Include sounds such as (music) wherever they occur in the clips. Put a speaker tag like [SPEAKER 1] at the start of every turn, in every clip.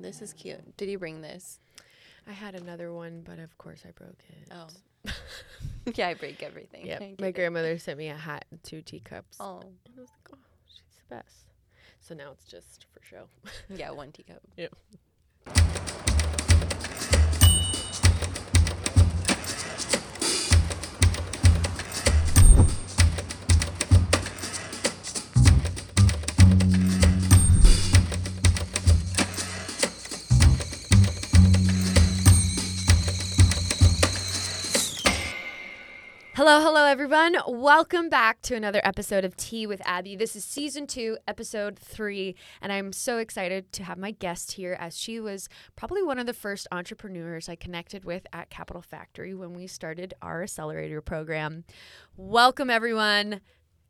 [SPEAKER 1] This is cute. Did you bring this?
[SPEAKER 2] I had another one, but of course I broke it.
[SPEAKER 1] Oh. (laughs) yeah, I break everything.
[SPEAKER 2] Yeah, my
[SPEAKER 1] it.
[SPEAKER 2] grandmother sent me a hat and two teacups.
[SPEAKER 1] Oh,
[SPEAKER 2] And I was like, oh, she's the best. So now it's just for show.
[SPEAKER 1] yeah, (laughs) one teacup.
[SPEAKER 2] Hello, hello, everyone. Welcome back to another episode of Tea with Abby. This is season two, episode three, and I'm so excited to have my guest here as she was probably one of the first entrepreneurs I connected with at Capital Factory when we started our accelerator program. Welcome, everyone.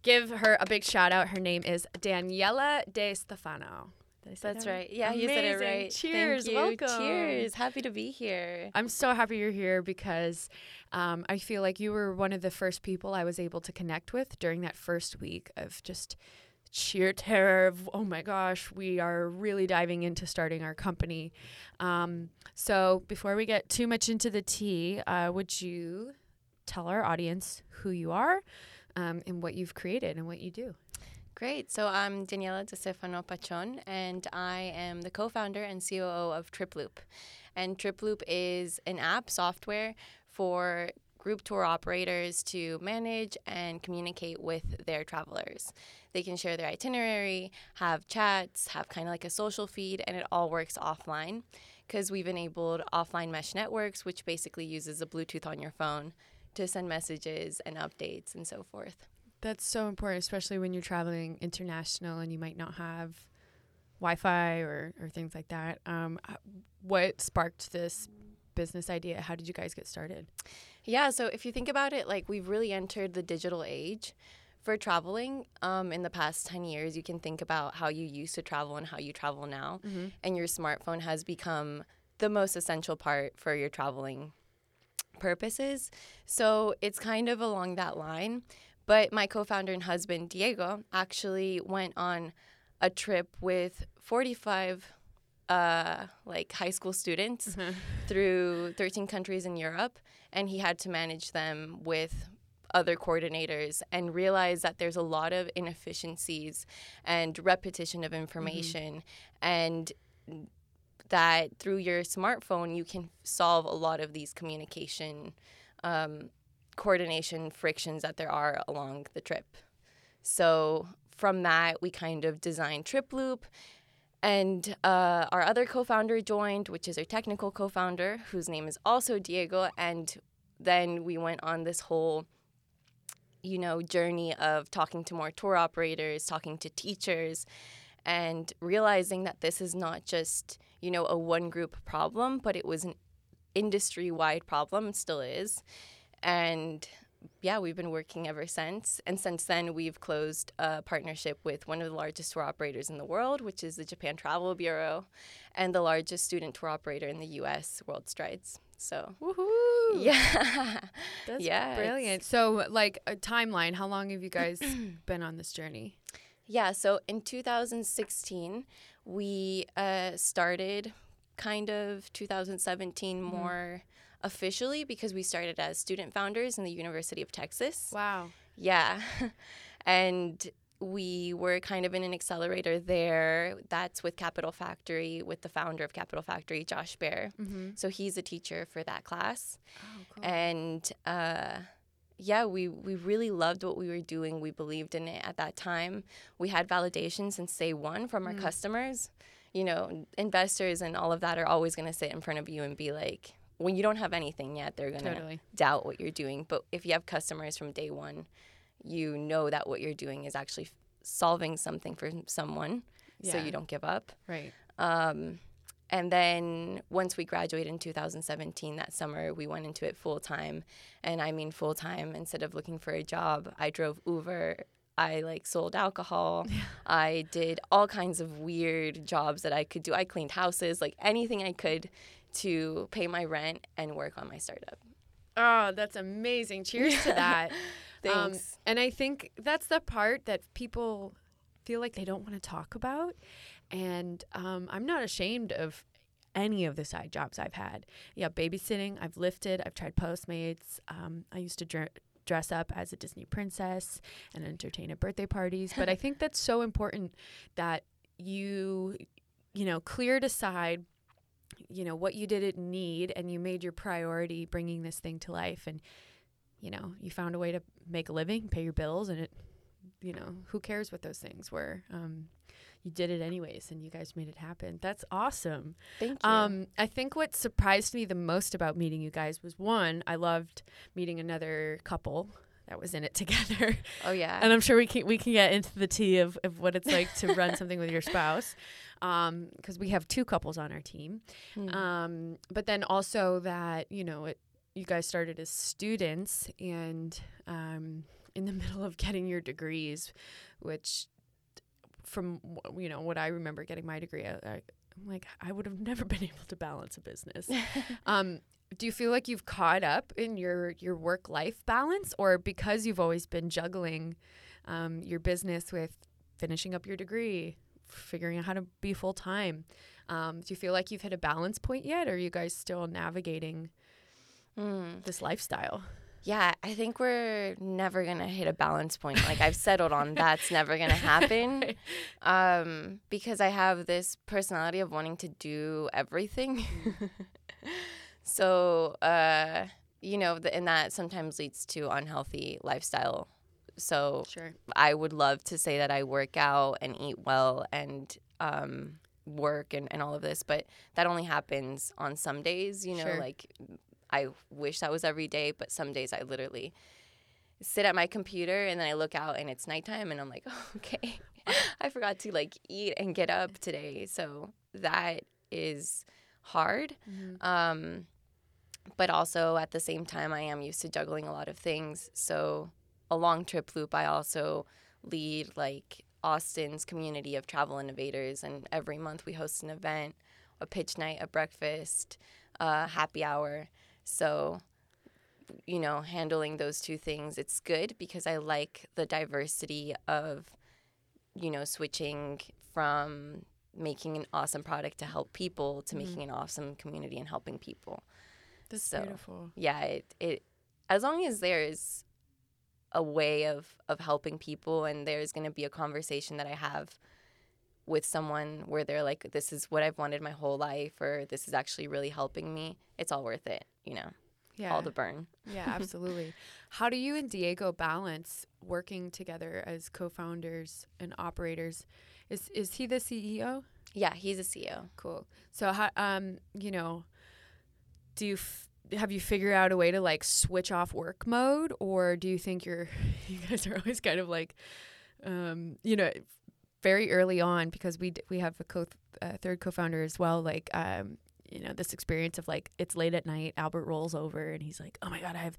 [SPEAKER 2] Give her a big shout out. Her name is Daniela De Stefano. Did I say
[SPEAKER 1] That's
[SPEAKER 2] that
[SPEAKER 1] right. Yeah, you said it right.
[SPEAKER 2] Cheers. Welcome.
[SPEAKER 1] Cheers. Happy to be here.
[SPEAKER 2] I'm so happy you're here because um, I feel like you were one of the first people I was able to connect with during that first week of just sheer terror of, oh my gosh, we are really diving into starting our company. Um, so before we get too much into the tea, uh, would you tell our audience who you are um, and what you've created and what you do?
[SPEAKER 1] Great. So I'm Daniela De Stefano Pachon, and I am the co-founder and COO of TripLoop. And TripLoop is an app software for group tour operators to manage and communicate with their travelers. They can share their itinerary, have chats, have kind of like a social feed, and it all works offline because we've enabled offline mesh networks, which basically uses a Bluetooth on your phone to send messages and updates and so forth.
[SPEAKER 2] That's so important, especially when you're traveling international and you might not have Wi-Fi or, or things like that. Um, what sparked this business idea? How did you guys get started?
[SPEAKER 1] Yeah, so if you think about it, like we've really entered the digital age for traveling. Um, in the past 10 years, you can think about how you used to travel and how you travel now. And your smartphone has become the most essential part for your traveling purposes. So it's kind of along that line. But my co founder and husband, Diego, actually went on a trip with 45 uh, like high school students through 13 countries in Europe, and he had to manage them with other coordinators and realize that there's a lot of inefficiencies and repetition of information and that through your smartphone you can solve a lot of these communication um, coordination frictions that there are along the trip. So from that we kind of designed TripLoop. And uh, our other co-founder joined which is our technical co-founder whose name is also diego. And then we went on this whole you know journey of talking to more tour operators talking to teachers and realizing that this is not just you know a one group problem but it was an industry wide problem still is and yeah we've been working ever since and since then we've closed a partnership with one of the largest tour operators in the world which is the japan travel bureau and the largest student tour operator in the us WorldStrides so
[SPEAKER 2] Woohoo! (laughs)
[SPEAKER 1] yeah
[SPEAKER 2] That's
[SPEAKER 1] Yeah,
[SPEAKER 2] brilliant. So, like a timeline, how long have you guys (clears throat) been on this journey?
[SPEAKER 1] Yeah, so in 2016, we uh, started kind of 2017 more officially because we started as student founders in the University of Texas.
[SPEAKER 2] Wow.
[SPEAKER 1] Yeah. (laughs) and we were kind of in an accelerator there. That's with Capital Factory, with the founder of Capital Factory, Josh Baer.
[SPEAKER 2] Mm-hmm.
[SPEAKER 1] So he's a teacher for that class
[SPEAKER 2] Oh, cool.
[SPEAKER 1] and uh, yeah, we we really loved what we were doing. We believed in it at that time. We had validation since day one from our customers. You know, investors and all of that are always going to sit in front of you and be like, when you don't have anything yet, they're going to
[SPEAKER 2] Totally.
[SPEAKER 1] doubt what you're doing. But if you have customers from day one, you know that what you're doing is actually f- solving something for someone,
[SPEAKER 2] yeah.
[SPEAKER 1] so you don't give up.
[SPEAKER 2] Right.
[SPEAKER 1] Um, and then once we graduated in 2017, that summer, we went into it full time. And I mean full time. Instead of looking for a job, I drove Uber. I like sold alcohol. (laughs) Yeah. I did all kinds of weird jobs that I could do. I cleaned houses, like anything I could to pay my rent and work on my startup.
[SPEAKER 2] Oh, that's amazing. Cheers to that. (laughs) Um,
[SPEAKER 1] Thanks.
[SPEAKER 2] and I think that's the part that people feel like they don't want to talk about. And um, I'm not ashamed of any of the side jobs I've had. Yeah, babysitting, I've lifted, I've tried Postmates. Um, I used to dr- dress up as a Disney princess and entertain at birthday parties. But I (laughs) think that's so important that you, you know, cleared aside, you know, what you didn't need and you made your priority bringing this thing to life. And, you know, you found a way to make a living, pay your bills, and it, you know, who cares what those things were? Um, you did it anyways and you guys made it happen. That's awesome.
[SPEAKER 1] Thank you.
[SPEAKER 2] Um, I think what surprised me the most about meeting you guys was one, I loved meeting another couple that was in it (laughs) together.
[SPEAKER 1] oh yeah.
[SPEAKER 2] And I'm sure we can we can get into the tea of, of what it's like to run (laughs) something with your spouse. Um, because we have two couples on our team.
[SPEAKER 1] Hmm.
[SPEAKER 2] Um, but then also that, you know, it you guys started as students and um in the (laughs) middle of getting your degrees, which from you know what I remember getting my degree, I, I, I'm like I would have never been able to balance a business. um, do you feel like you've caught up in your your work life balance, or because you've always been juggling um, your business with finishing up your degree, figuring out how to be full time? Um, do you feel like you've hit a balance point yet, or are you guys still navigating
[SPEAKER 1] Hmm.
[SPEAKER 2] this lifestyle?
[SPEAKER 1] Yeah, I think we're never gonna hit a balance point. Like I've settled on that's never gonna (laughs) happen. Um, because I have this personality of wanting to do everything. (laughs) so, uh, you know, the, and that sometimes leads to unhealthy lifestyle. So
[SPEAKER 2] Sure.
[SPEAKER 1] I would love to say that I work out and eat well and um, work and, and all of this, but that only happens on some days. You know,
[SPEAKER 2] Sure.
[SPEAKER 1] like I wish that was every day, but some days I literally sit at my computer and then I look out and it's nighttime and I'm like, oh, (laughs) okay, (laughs) I forgot to like eat and get up today. So that is hard. Um, but also at the same time, I am used to juggling a lot of things. So a long TripLoop, I also lead like Austin's community of travel innovators, and every month we host an event, a pitch night, a breakfast, a happy hour. So you know, handling those two things, it's good because I like the diversity of, you know, switching from making an awesome product to help people to mm-hmm. making an awesome community and helping people.
[SPEAKER 2] That's
[SPEAKER 1] So-
[SPEAKER 2] beautiful.
[SPEAKER 1] Yeah, it, it as long as there's a way of of helping people and there's going to be a conversation that I have with someone where they're like this is what I've wanted my whole life or this is actually really helping me, it's all worth it, you know.
[SPEAKER 2] Yeah.
[SPEAKER 1] All the burn.
[SPEAKER 2] Yeah, absolutely. (laughs) How do you and Diego balance working together as co-founders and operators? Is is he the CEO?
[SPEAKER 1] Yeah, he's a CEO.
[SPEAKER 2] Cool. So how um you know, do you f- have you figured out a way to like switch off work mode? Or do you think you're (laughs) you guys are always kind of like um you know very early on because we d- we have a co uh, third co-founder as well like um you know this experience of like it's late at night albert rolls over and he's like oh my god i have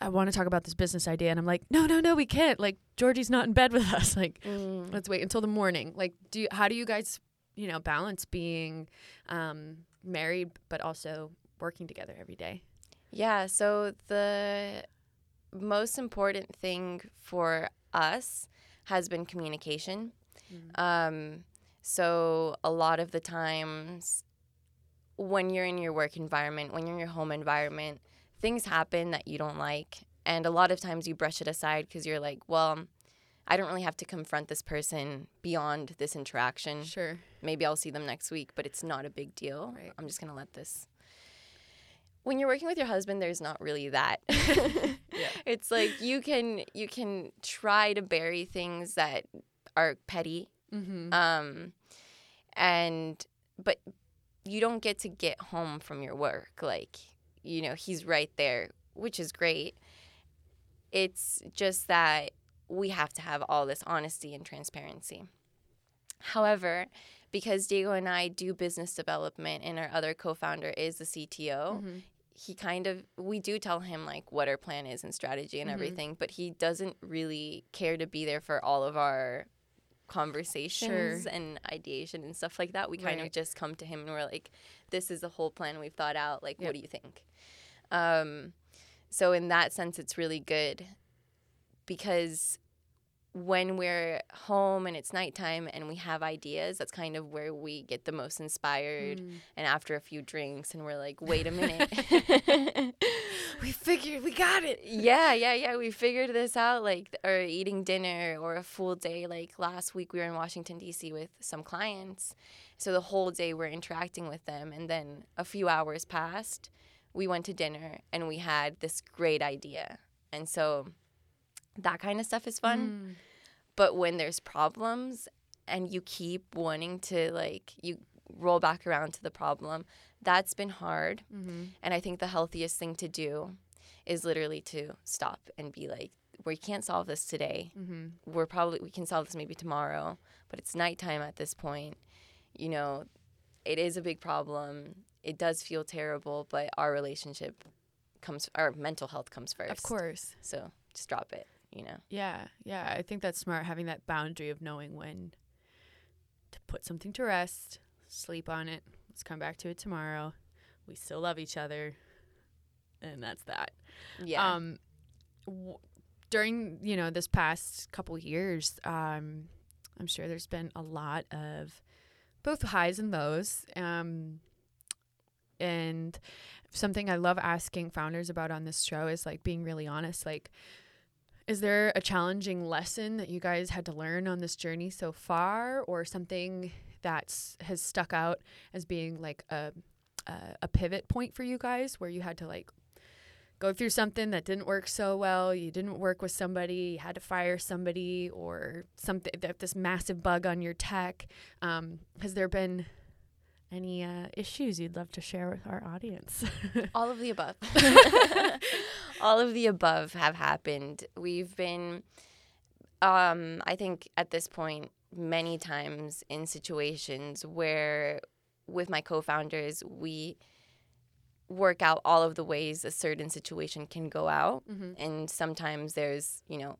[SPEAKER 2] i want to talk about this business idea. And i'm like no no no we can't. Like georgie's not in bed with us. (laughs) Like
[SPEAKER 1] Mm.
[SPEAKER 2] let's wait until the morning. Like do you, how do you guys you know balance being um married but also working together every day
[SPEAKER 1] Yeah, so the most important thing for us has been communication. Um, so a lot of the times when you're in your work environment, when you're in your home environment, things happen that you don't like. And a lot of times you brush it aside because you're like, well, I don't really have to confront this person beyond this interaction.
[SPEAKER 2] sure
[SPEAKER 1] Maybe I'll see them next week, but it's not a big deal.
[SPEAKER 2] Right.
[SPEAKER 1] I'm just going to let this. When you're working with your husband, there's not really that. (laughs)
[SPEAKER 2] Yeah. (laughs)
[SPEAKER 1] It's like you can you can try to bury things that are petty
[SPEAKER 2] mm-hmm.
[SPEAKER 1] um and but you don't get to get home from your work like you know he's right there which is great it's just that we have to have all this honesty and transparency however because diego and i do business development and our other co-founder is the cto
[SPEAKER 2] Mm-hmm.
[SPEAKER 1] He kind of we do tell him like what our plan is and strategy and
[SPEAKER 2] Mhm.
[SPEAKER 1] everything but he doesn't really care to be there for all of our conversations and ideation and stuff like that we kind
[SPEAKER 2] Right.
[SPEAKER 1] of just come to him and we're like this is the whole plan we've thought out like
[SPEAKER 2] Yep.
[SPEAKER 1] what do you think um so in that sense it's really good because when we're home and it's nighttime and we have ideas, that's kind of where we get the most inspired.
[SPEAKER 2] Mm.
[SPEAKER 1] And after a few drinks, and we're like, wait a (laughs) minute. (laughs)
[SPEAKER 2] we figured we got it.
[SPEAKER 1] yeah, yeah, yeah. We figured this out, like, or eating dinner or a full day. Like last week, we were in Washington, D.C. with some clients. So the whole day we're interacting with them. And then a few hours passed. We went to dinner and we had this great idea. And so that kind of stuff is fun.
[SPEAKER 2] Mm.
[SPEAKER 1] But when there's problems and you keep wanting to, like, you roll back around to the problem, that's been hard.
[SPEAKER 2] Mm-hmm.
[SPEAKER 1] And I think the healthiest thing to do is literally to stop and be like, we can't solve this today.
[SPEAKER 2] Mm-hmm.
[SPEAKER 1] We're probably, we can solve this maybe tomorrow, but it's nighttime at this point. You know, it is a big problem. It does feel terrible, but our relationship comes, our mental health comes first.
[SPEAKER 2] Of course.
[SPEAKER 1] So just drop it, you know?
[SPEAKER 2] Yeah, yeah. I think that's smart having that boundary of knowing when to put something to rest, sleep on it. Let's come back to it tomorrow. We still love each other, and that's that.
[SPEAKER 1] Yeah.
[SPEAKER 2] Um, w- during you know this past couple years, um, I'm sure there's been a lot of both highs and lows. Um, and something I love asking founders about on this show is like being really honest. Like, is there a challenging lesson that you guys had to learn on this journey so far, or something that has stuck out as being like a a, a pivot point for you guys, where you had to like go through something that didn't work so well, you didn't work with somebody, you had to fire somebody, or something that this massive bug on your tech. Um, has there been any uh, issues you'd love to share with our audience? (laughs)
[SPEAKER 1] All of the above. (laughs) All of the above have happened. We've been, um, I think, at this point, many times in situations where, with my co founders, we work out all of the ways a certain situation can go out.
[SPEAKER 2] mm-hmm.
[SPEAKER 1] And sometimes there's, you know,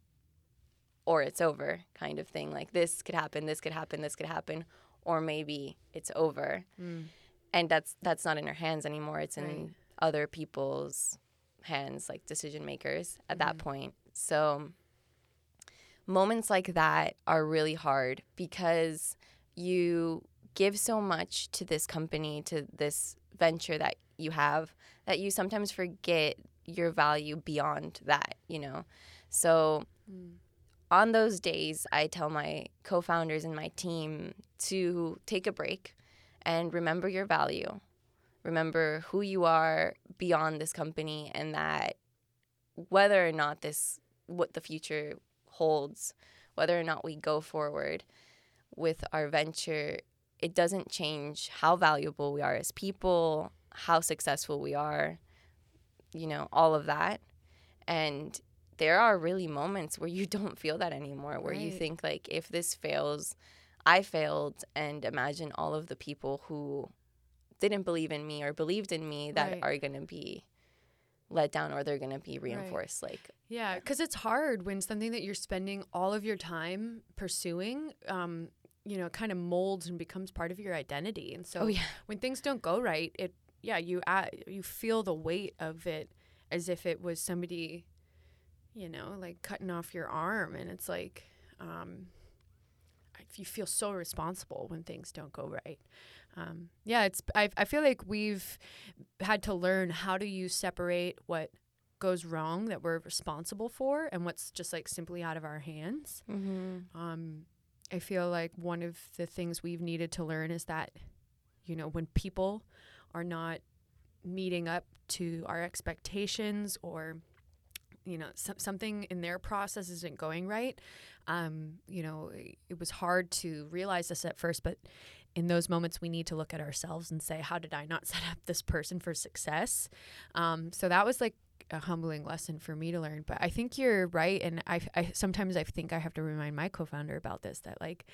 [SPEAKER 1] or it's over kind of thing. Like this could happen, this could happen, this could happen, or maybe it's over
[SPEAKER 2] mm.
[SPEAKER 1] and that's that's not in our hands anymore it's in
[SPEAKER 2] Right.
[SPEAKER 1] other people's hands like decision makers at that
[SPEAKER 2] Mhm.
[SPEAKER 1] point so moments like that are really hard because you give so much to this company to this venture that you have that you sometimes forget your value beyond that you know so
[SPEAKER 2] Mm.
[SPEAKER 1] On those days, I tell my co founders and my team to take a break and remember your value. Remember who you are beyond this company, and that whether or not this, what the future holds, whether or not we go forward with our venture, it doesn't change how valuable we are as people, how successful we are, you know, all of that. And there are really moments where you (laughs) don't feel that anymore, where you think like if this fails, I failed, and imagine all of the people who didn't believe in me or believed in me that
[SPEAKER 2] Right.
[SPEAKER 1] are gonna be let down or they're gonna be reinforced. Like
[SPEAKER 2] Yeah, because it's hard when something that you're spending all of your time pursuing, um, you know, kind of molds and becomes part of your identity. And so
[SPEAKER 1] oh yeah,
[SPEAKER 2] when things don't go right, it yeah, you uh, you feel the weight of it as if it was somebody, you know, like cutting off your arm, and it's like, um, you feel so responsible when things don't go right. Um, yeah, it's I I feel like we've had to learn how do you separate what goes wrong that we're responsible for and what's just like simply out of our hands.
[SPEAKER 1] mm-hmm.
[SPEAKER 2] Um, I feel like one of the things we've needed to learn is that, you know, when people are not meeting up to our expectations or, you know, some, something in their process isn't going right, um, you know, it, it was hard to realize this at first, but in those moments, we need to look at ourselves and say, how did I not (laughs) set up this person for success? Um, so that was like a humbling lesson for me to learn. But I think you're right, and I, I sometimes I think I have to remind my co-founder about this that like,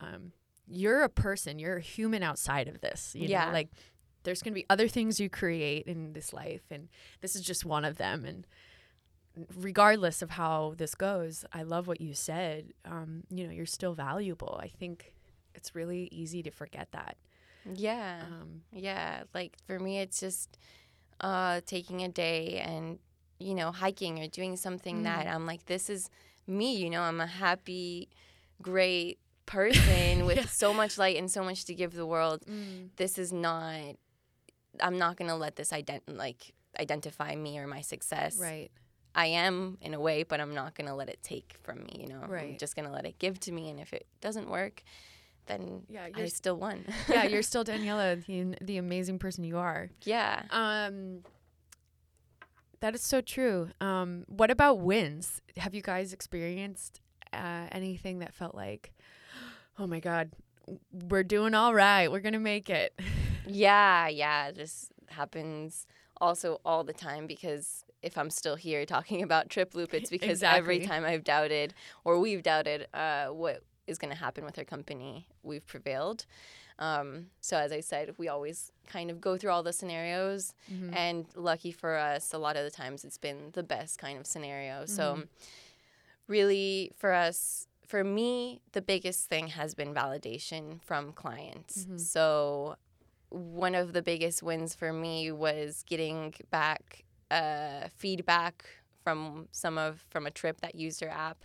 [SPEAKER 2] um, you're a person, you're a human outside of this. You
[SPEAKER 1] Yeah.
[SPEAKER 2] know, like there's gonna be other things you create in this life, and this is just one of them. And regardless of how this goes, I love what you said. Um, you know, you're still valuable. I think it's really easy to forget that.
[SPEAKER 1] yeah.
[SPEAKER 2] Um,
[SPEAKER 1] Yeah, like for me, it's just uh, taking a day and you know hiking or doing something that
[SPEAKER 2] Mm.
[SPEAKER 1] I'm like, this is me. You know, I'm a happy, great person (laughs) with
[SPEAKER 2] Yeah.
[SPEAKER 1] so much light and so much to give the world.
[SPEAKER 2] Mm.
[SPEAKER 1] This is not. I'm not gonna let this ident like identify me or my success.
[SPEAKER 2] Right.
[SPEAKER 1] I am in a way, but I'm not gonna let it take from me. You know, I'm just gonna let it give to me, and if it doesn't work, then
[SPEAKER 2] Yeah, you're s-
[SPEAKER 1] still won. (laughs)
[SPEAKER 2] yeah, you're (laughs) still Daniela, the, the amazing person you are.
[SPEAKER 1] yeah.
[SPEAKER 2] Um, that is so true. Um, what about wins? Have you guys experienced uh, anything that felt like, (gasps) oh my God, we're doing all right. We're gonna make it. (laughs)
[SPEAKER 1] Yeah, yeah, this happens also all the time because if I'm still here talking (laughs) about TripLoop, it's because every time I've doubted or we've doubted uh, what is going to happen with our company, we've prevailed. Um, so as I said, we always kind of go through all the scenarios,
[SPEAKER 2] Mm-hmm.
[SPEAKER 1] and lucky for us, a lot of the times it's been the best kind of scenario. So really, for us, for me, the biggest thing has been validation from clients.
[SPEAKER 2] Mhm.
[SPEAKER 1] So one of the biggest wins for me was getting back uh, feedback from some of from a trip that used our app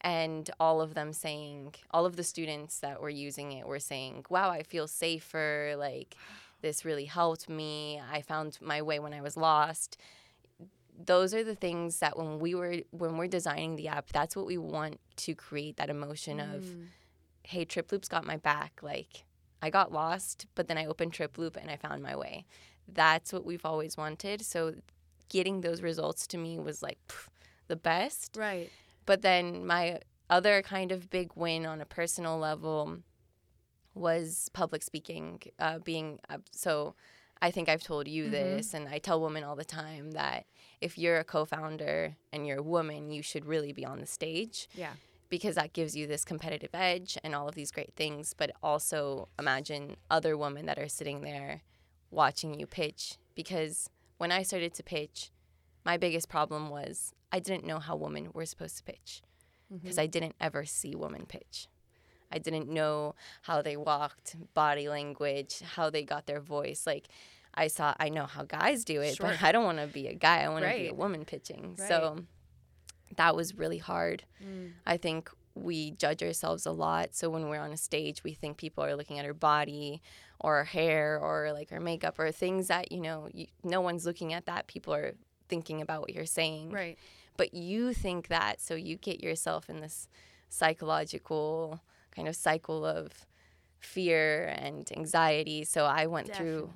[SPEAKER 1] and all of them saying all of the students that were using it were saying wow i feel safer like this really helped me. I found my way when i was lost. Those are the things that when we were when we're designing the app that's what we want to create that emotion of
[SPEAKER 2] Mm.
[SPEAKER 1] hey TripLoop's got my back. Like i got lost but then i opened TripLoop and i found my way. That's what we've always wanted. So getting those results to me was like pff, the best
[SPEAKER 2] Right.
[SPEAKER 1] but then my other kind of big win on a personal level was public speaking uh, being uh, so i think i've told you
[SPEAKER 2] Mhm.
[SPEAKER 1] this and i tell women all the time that if you're a co-founder and you're a woman you should really be on the stage
[SPEAKER 2] Yeah.
[SPEAKER 1] because that gives you this competitive edge and all of these great things. But also imagine other women that are sitting there watching you pitch. Because when I started to pitch, my biggest problem was I didn't know how women were supposed to pitch because I didn't ever see women pitch. I didn't know how they walked, body language, how they got their voice. Like I saw, I know how guys do it,
[SPEAKER 2] Sure.
[SPEAKER 1] but I don't want to be a guy. I want to be a woman pitching.
[SPEAKER 2] Right.
[SPEAKER 1] So that was really hard.
[SPEAKER 2] Mm.
[SPEAKER 1] I think we judge ourselves a lot. So when we're on a stage, we think people are looking at our body or our hair or like our makeup or things that, you know, you, no one's looking at that. People are thinking about what you're saying.
[SPEAKER 2] Right.
[SPEAKER 1] But you think that. So you get yourself in this psychological kind of cycle of fear and anxiety. So I went through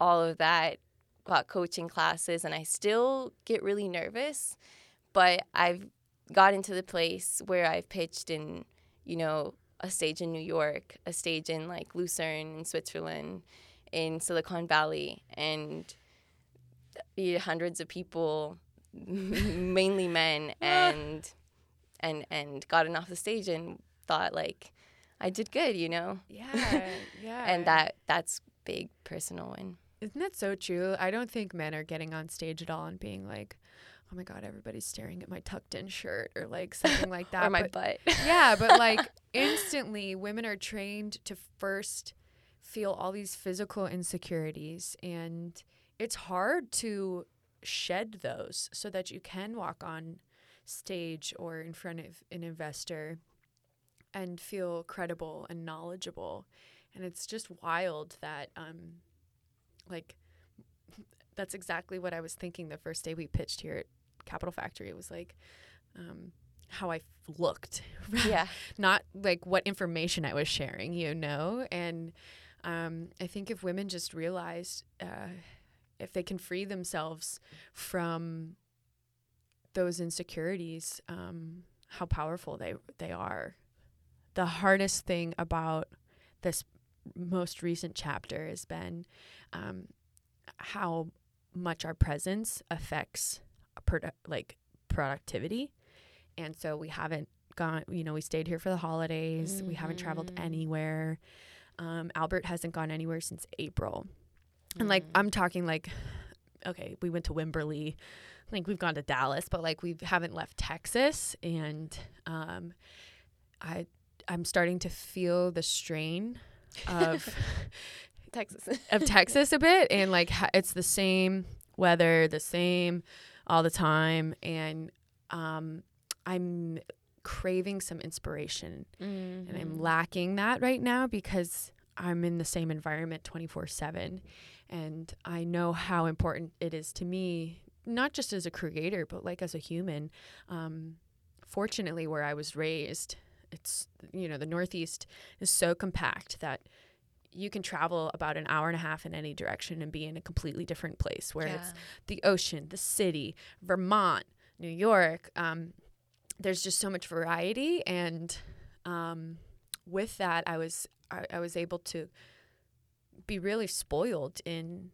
[SPEAKER 1] all of that, got coaching classes, and I still get really nervous. But I've got into the place where I've pitched in, you know, a stage in New York, a stage in like Lucerne in Switzerland, in Silicon Valley, and you know, hundreds of people, mainly men, (laughs) and and and gotten off the stage and thought like, I did good, you know,
[SPEAKER 2] Yeah. (laughs) Yeah.
[SPEAKER 1] and that that's big personal win.
[SPEAKER 2] Isn't that so true? I don't think men are getting on stage at all and being like, "Oh my god, everybody's staring at my tucked-in shirt" or like something like (laughs) that.
[SPEAKER 1] or my
[SPEAKER 2] but-
[SPEAKER 1] butt.
[SPEAKER 2] yeah, but (laughs) like instantly, women are trained to first feel all these physical insecurities, and it's hard to shed those so that you can walk on stage or in front of an investor and feel credible and knowledgeable. And it's just wild that, um, like, (laughs) that's exactly what I was thinking the first day we pitched here at Capital Factory. It was like, um, how I looked, (laughs)
[SPEAKER 1] yeah.
[SPEAKER 2] not like what information I was sharing, you know? And um, I think if women just realized uh, if they can free themselves from those insecurities, um, how powerful they, they are. The hardest thing about this most recent chapter has been um, how much our presence affects produ- like productivity. And so we haven't gone you know we stayed here for the holidays. We haven't traveled
[SPEAKER 1] Mhm.
[SPEAKER 2] anywhere. Um, albert hasn't gone anywhere since april. And like
[SPEAKER 1] Mhm.
[SPEAKER 2] i'm talking like okay we went to wimberley. Like we've gone to dallas but like we haven't left texas. And um, i i'm starting to feel the strain of (laughs)
[SPEAKER 1] Texas.
[SPEAKER 2] of Texas a bit, and like ha- it's the same weather, the same all the time, and um, I'm craving some inspiration.
[SPEAKER 1] Mm-hmm.
[SPEAKER 2] And I'm lacking that right now because I'm in the same environment 24 7. And I know how important it is to me, not just as a creator, but like as a human. Um, fortunately, where I was raised, it's, you know, the Northeast is so compact that you can travel about an hour and a half in any direction and be in a completely different place where it's the ocean, the city, Vermont, New York. Um, there's just so much variety, and um, with that, I was I, I was able to be really spoiled in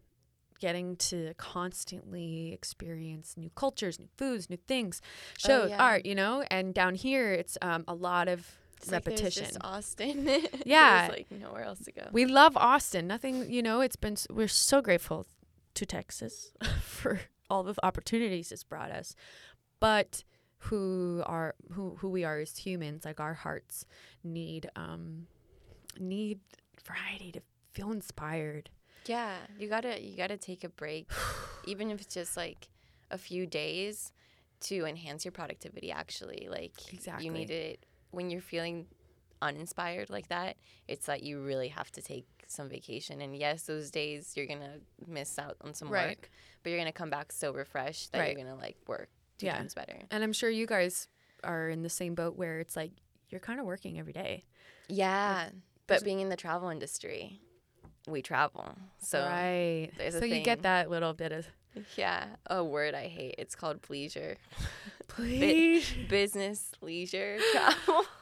[SPEAKER 2] getting to constantly experience new cultures, new foods, new things, shows,
[SPEAKER 1] yeah.
[SPEAKER 2] art. You know, and down here, it's um, a lot of
[SPEAKER 1] It's like
[SPEAKER 2] repetition.
[SPEAKER 1] just Austin. (laughs)
[SPEAKER 2] Yeah.
[SPEAKER 1] like nowhere else to go.
[SPEAKER 2] We love Austin. Nothing, you know, it's been, we're so grateful to Texas (laughs) for all the opportunities it's brought us. But who are, who, who we are as humans, like our hearts need, um, need variety to feel inspired.
[SPEAKER 1] Yeah, you gotta you gotta take a break, (sighs) even if it's just like a few days, to enhance your productivity. Actually, like
[SPEAKER 2] Exactly.
[SPEAKER 1] you need it when you're feeling uninspired like that. It's like you really have to take some vacation. And yes, those days you're gonna miss out on some
[SPEAKER 2] Right.
[SPEAKER 1] work, but you're gonna come back so refreshed that
[SPEAKER 2] Right.
[SPEAKER 1] you're gonna like work two
[SPEAKER 2] Yeah.
[SPEAKER 1] times better.
[SPEAKER 2] And I'm sure you guys are in the same boat where it's like, you're kind of working every day.
[SPEAKER 1] Yeah,
[SPEAKER 2] there's-
[SPEAKER 1] but being in the travel industry, we travel, so
[SPEAKER 2] right. So you get that little bit of,
[SPEAKER 1] yeah, a word I hate. It's called pleasure. (laughs)
[SPEAKER 2] please. (laughs)
[SPEAKER 1] business, leisure, travel. (laughs)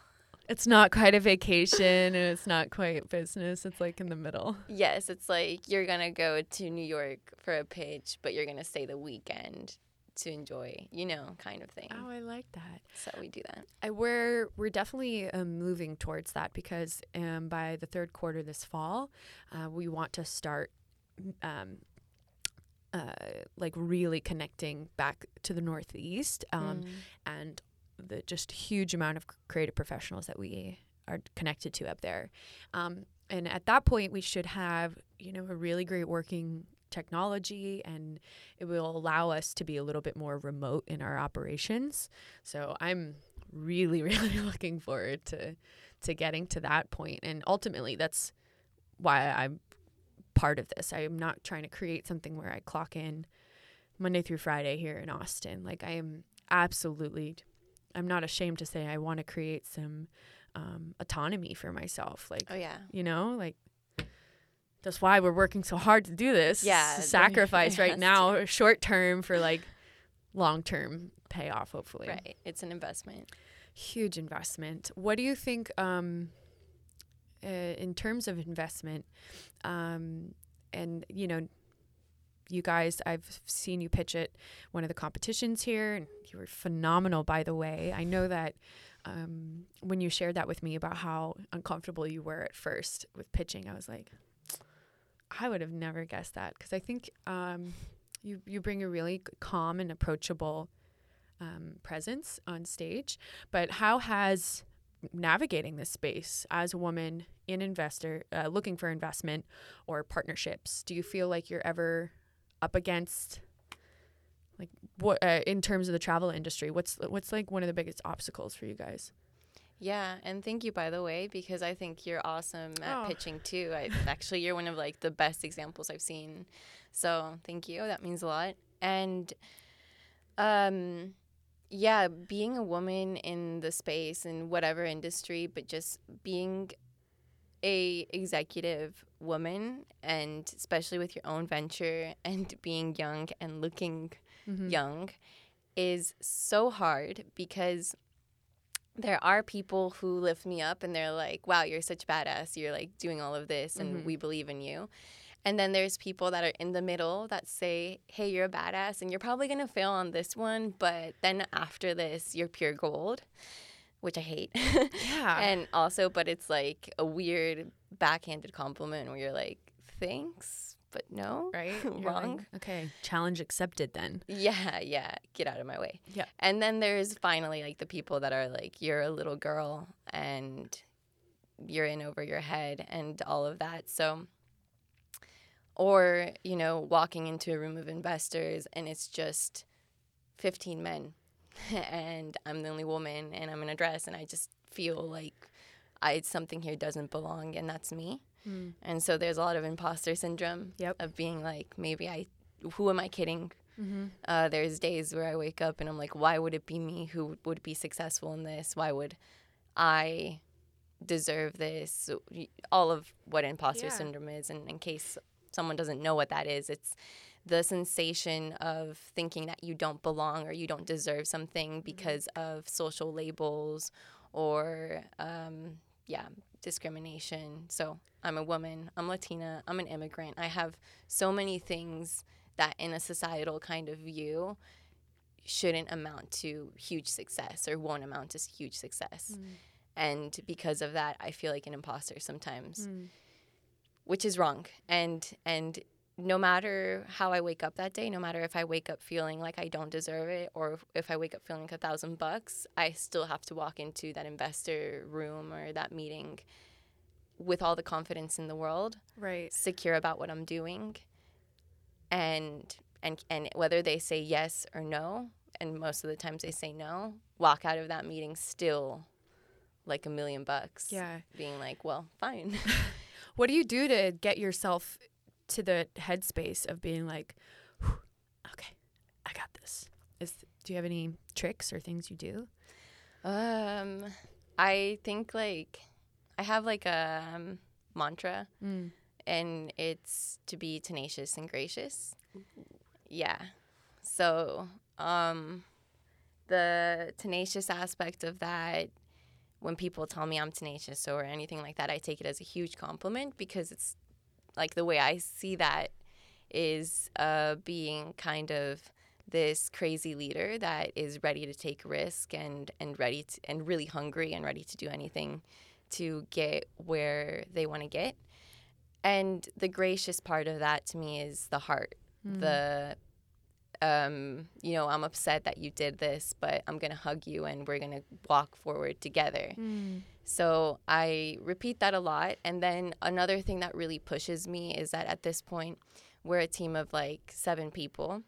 [SPEAKER 2] It's not quite a vacation and it's not quite business. It's like in the middle.
[SPEAKER 1] yes, it's like you're gonna go to New York for a pitch, but you're gonna stay the weekend to enjoy, you know, kind of thing.
[SPEAKER 2] Oh, I like that.
[SPEAKER 1] So we do that.
[SPEAKER 2] I, we're we're definitely um, moving towards that because um, by the third quarter this fall, uh, we want to start. Um, uh, like really connecting back to the Northeast um,
[SPEAKER 1] Mm.
[SPEAKER 2] and the just huge amount of creative professionals that we are connected to up there. Um, and at that point, we should have you know a really great working technology, and it will allow us to be a little bit more remote in our operations. So I'm really, (laughs) really looking forward to to getting to that point, and ultimately, that's why I'm part of this. I am not trying to create something where I clock in Monday through Friday here in Austin. Like I am absolutely I'm not ashamed to say I want to create some um, autonomy for myself. Like,
[SPEAKER 1] Oh yeah.
[SPEAKER 2] you know, like that's why we're working so hard to do this.
[SPEAKER 1] Yeah,
[SPEAKER 2] It's a
[SPEAKER 1] there- (laughs)
[SPEAKER 2] sacrifice right now, (laughs) short term for like long term payoff, hopefully.
[SPEAKER 1] Right. It's an investment.
[SPEAKER 2] Huge investment. What do you think, um, uh, in terms of investment, um, and you know, you guys, I've seen you pitch at one of the competitions here, and you were phenomenal, by the way. I know that um, when you shared that with me about how uncomfortable you were at first with pitching, I was like, I would have never guessed that because I think um, you you bring a really calm and approachable um, presence on stage. But how has navigating this space as a woman in investor uh, looking for investment or partnerships do you feel like you're ever up against like what uh, in terms of the travel industry what's what's like one of the biggest obstacles for you guys
[SPEAKER 1] Yeah, and thank you by the way because I think you're awesome at
[SPEAKER 2] Oh.
[SPEAKER 1] pitching too. I actually you're one of like the best examples I've seen. So, thank you. That means a lot. And um yeah, being a woman in the space in whatever industry, but just being a executive woman and especially with your own venture (laughs) and being young and looking
[SPEAKER 2] Mm-hmm.
[SPEAKER 1] young is so hard because there are people who lift me up and they're like, wow, you're such badass. You're like doing all of this and
[SPEAKER 2] Mhm.
[SPEAKER 1] we believe in you. And then there's people that are in the middle that say, hey, you're a badass and you're probably going to fail on this one, but then after this, you're pure gold, which I hate. (laughs)
[SPEAKER 2] yeah
[SPEAKER 1] and also, but it's like a weird backhanded compliment where you're like, thanks, but no.
[SPEAKER 2] right (laughs) You're like,
[SPEAKER 1] wrong.
[SPEAKER 2] okay challenge accepted then
[SPEAKER 1] Yeah, yeah, get out of my way.
[SPEAKER 2] Yeah.
[SPEAKER 1] And then there's finally like the people that are like, you're a little girl and you're in over your head and all of that. So, or, you know, walking into a room of investors and it's just 15 men. (laughs) and I'm the only woman and I'm in a dress and I just feel like I something here doesn't belong and that's me.
[SPEAKER 2] Mm.
[SPEAKER 1] And so there's a lot of imposter syndrome
[SPEAKER 2] Yep.
[SPEAKER 1] of being like maybe I who am I kidding?
[SPEAKER 2] Mm-hmm.
[SPEAKER 1] Uh, there's days where I wake up and I'm like, why would it be me who would be successful in this? Why would I deserve this? All of what imposter
[SPEAKER 2] Yeah.
[SPEAKER 1] syndrome is. And in case someone doesn't know what that is, it's the sensation of thinking that you don't belong or you don't deserve something because of social labels or, um, yeah, discrimination. So I'm a woman, I'm Latina, I'm an immigrant. I have so many things that in a societal kind of view shouldn't amount to huge success or won't amount to huge success. And because of that, I feel like an imposter sometimes,
[SPEAKER 2] Mm.
[SPEAKER 1] Which is wrong. And and no matter how I wake up that day, no matter if I wake up feeling like I don't deserve it or if, I wake up feeling like a thousand bucks, I still have to walk into that investor room or that meeting with all the confidence in the world
[SPEAKER 2] Right.
[SPEAKER 1] secure about what I'm doing and and and whether they say yes or no and most of the times they say no walk out of that meeting still like a million bucks
[SPEAKER 2] Yeah.
[SPEAKER 1] being like well fine (laughs)
[SPEAKER 2] What do you do to get yourself to the headspace of being like, okay, I got this? Is do you have any tricks or things you do?
[SPEAKER 1] um I think like I have like a um, mantra
[SPEAKER 2] Mm.
[SPEAKER 1] and it's to be tenacious and gracious. Yeah. So, um, the tenacious aspect of that, when people tell me I'm tenacious or anything like that, I take it as a huge compliment because it's like the way I see that is uh, being kind of this crazy leader that is ready to take risk and and ready to, and really hungry and ready to do anything to get where they want to get. And the gracious part of that to me is the heart. The um, you know, I'm upset that you did this, but I'm going to hug you and we're going to walk forward together.
[SPEAKER 2] Mm.
[SPEAKER 1] So I repeat that a lot. And then another thing that really pushes me is that at this point, we're a team of like seven people.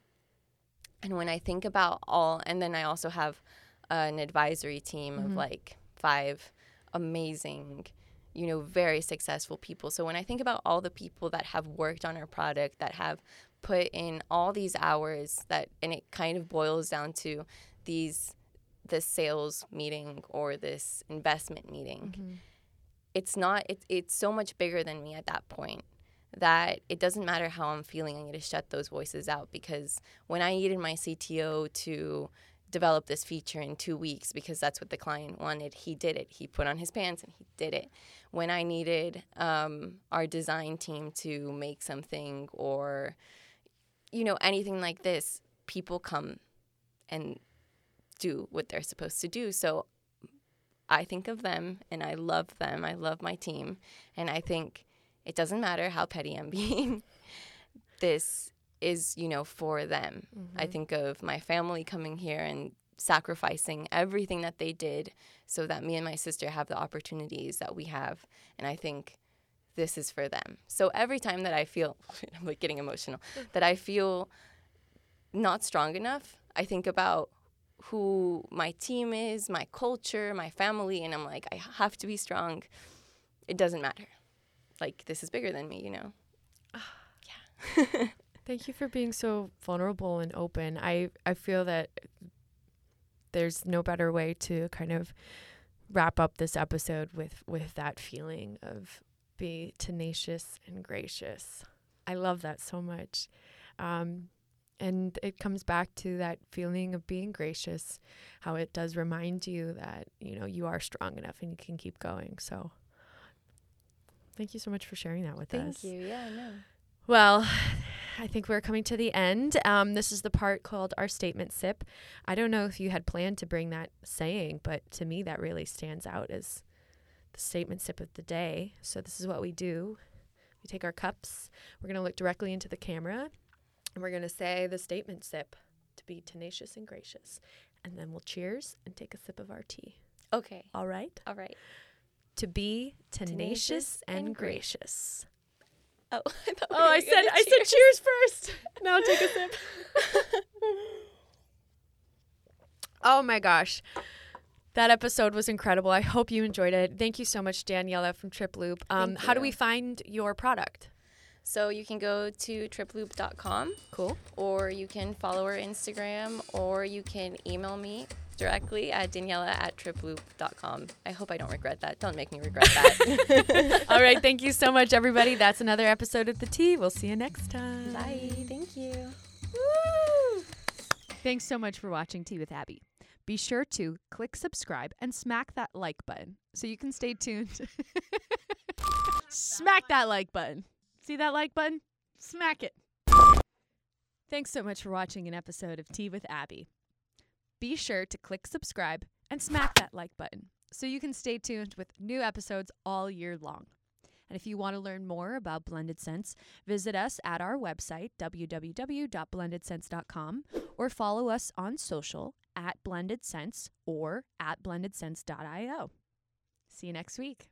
[SPEAKER 1] And when I think about all, and then I also have an advisory team of like five amazing, you know, very successful people. So when I think about all the people that have worked on our product, that have put in all these hours, that, and it kind of boils down to these, this sales meeting or this investment meeting. It's not it's it's so much bigger than me at that point that it doesn't matter how I'm feeling I need to shut those voices out because when I needed my CTO to develop this feature in 2 weeks because that's what the client wanted he did it. He put on his pants and he did it. When I needed um, our design team to make something or you know anything like this people come and do what they're supposed to do so I think of them and I love them. I love my team. And I think it doesn't matter how petty I'm (laughs) being. this is, you know, for them. I mm-hmm. think of my family coming here and sacrificing everything that they did so that me and my sister have the opportunities that we have. And I think this is for them. So every time that I feel, (laughs) I'm like getting emotional, (laughs) that I feel not strong enough, I think about who my team is, my culture, my family, and I'm like, I have to be strong. It doesn't matter. Like, this is bigger than me, you know? (sighs) Yeah. (laughs)
[SPEAKER 2] Thank you for being so vulnerable and open. I I feel that there's no better way to kind of wrap up this episode with with that feeling of be tenacious and gracious. I love that so much. Um, and it comes back to that feeling of being gracious, how it does remind you that, you know, you are strong enough and you can keep going. So thank you so much for sharing that with us.
[SPEAKER 1] Thank you. Yeah, no.
[SPEAKER 2] Well, I think we're coming to the end. Um, this is the part called our statement sip. I don't know if you had planned to bring that saying, but to me, that really stands out as the statement sip of the day. So, this is what we do we take our cups, we're going to look directly into the camera, and we're going to say the statement sip to be tenacious and gracious. And then we'll cheers and take a sip of our tea.
[SPEAKER 1] Okay.
[SPEAKER 2] All right?
[SPEAKER 1] All right.
[SPEAKER 2] To be tenacious,
[SPEAKER 1] Tenacious
[SPEAKER 2] and,
[SPEAKER 1] and
[SPEAKER 2] gracious.
[SPEAKER 1] Oh, (laughs) I thought we
[SPEAKER 2] Oh, I said I said
[SPEAKER 1] cheers.
[SPEAKER 2] cheers first. (laughs) Now take a sip. (laughs)
[SPEAKER 3] Oh my gosh. That episode was incredible. I hope you enjoyed it. Thank you so much, Daniela from TripLoop. Um, how do we find your product?
[SPEAKER 1] So you can go to triploop.com
[SPEAKER 3] Cool.
[SPEAKER 1] or you can follow our Instagram or you can email me directly at daniela at triploop.com. I hope I don't regret that. Don't make me regret that. (laughs) (laughs)
[SPEAKER 3] All right. Thank you so much, everybody. That's another episode of The Tea. We'll see you next time.
[SPEAKER 1] Bye. Thank you.
[SPEAKER 2] Thanks so much for watching Tea with Abby. Be sure to click subscribe and smack that like button so you can stay tuned. smack that like button. See that like button? Smack it. Thanks so much for watching an episode of Tea with Abby. Be sure to click subscribe and smack that like button so you can stay tuned with new episodes all year long. And if you want to learn more about Blended Sense, visit us at our website, www.blendedsense.com, or follow us on social at Blended Sense or at blendedsense.io. See you next week.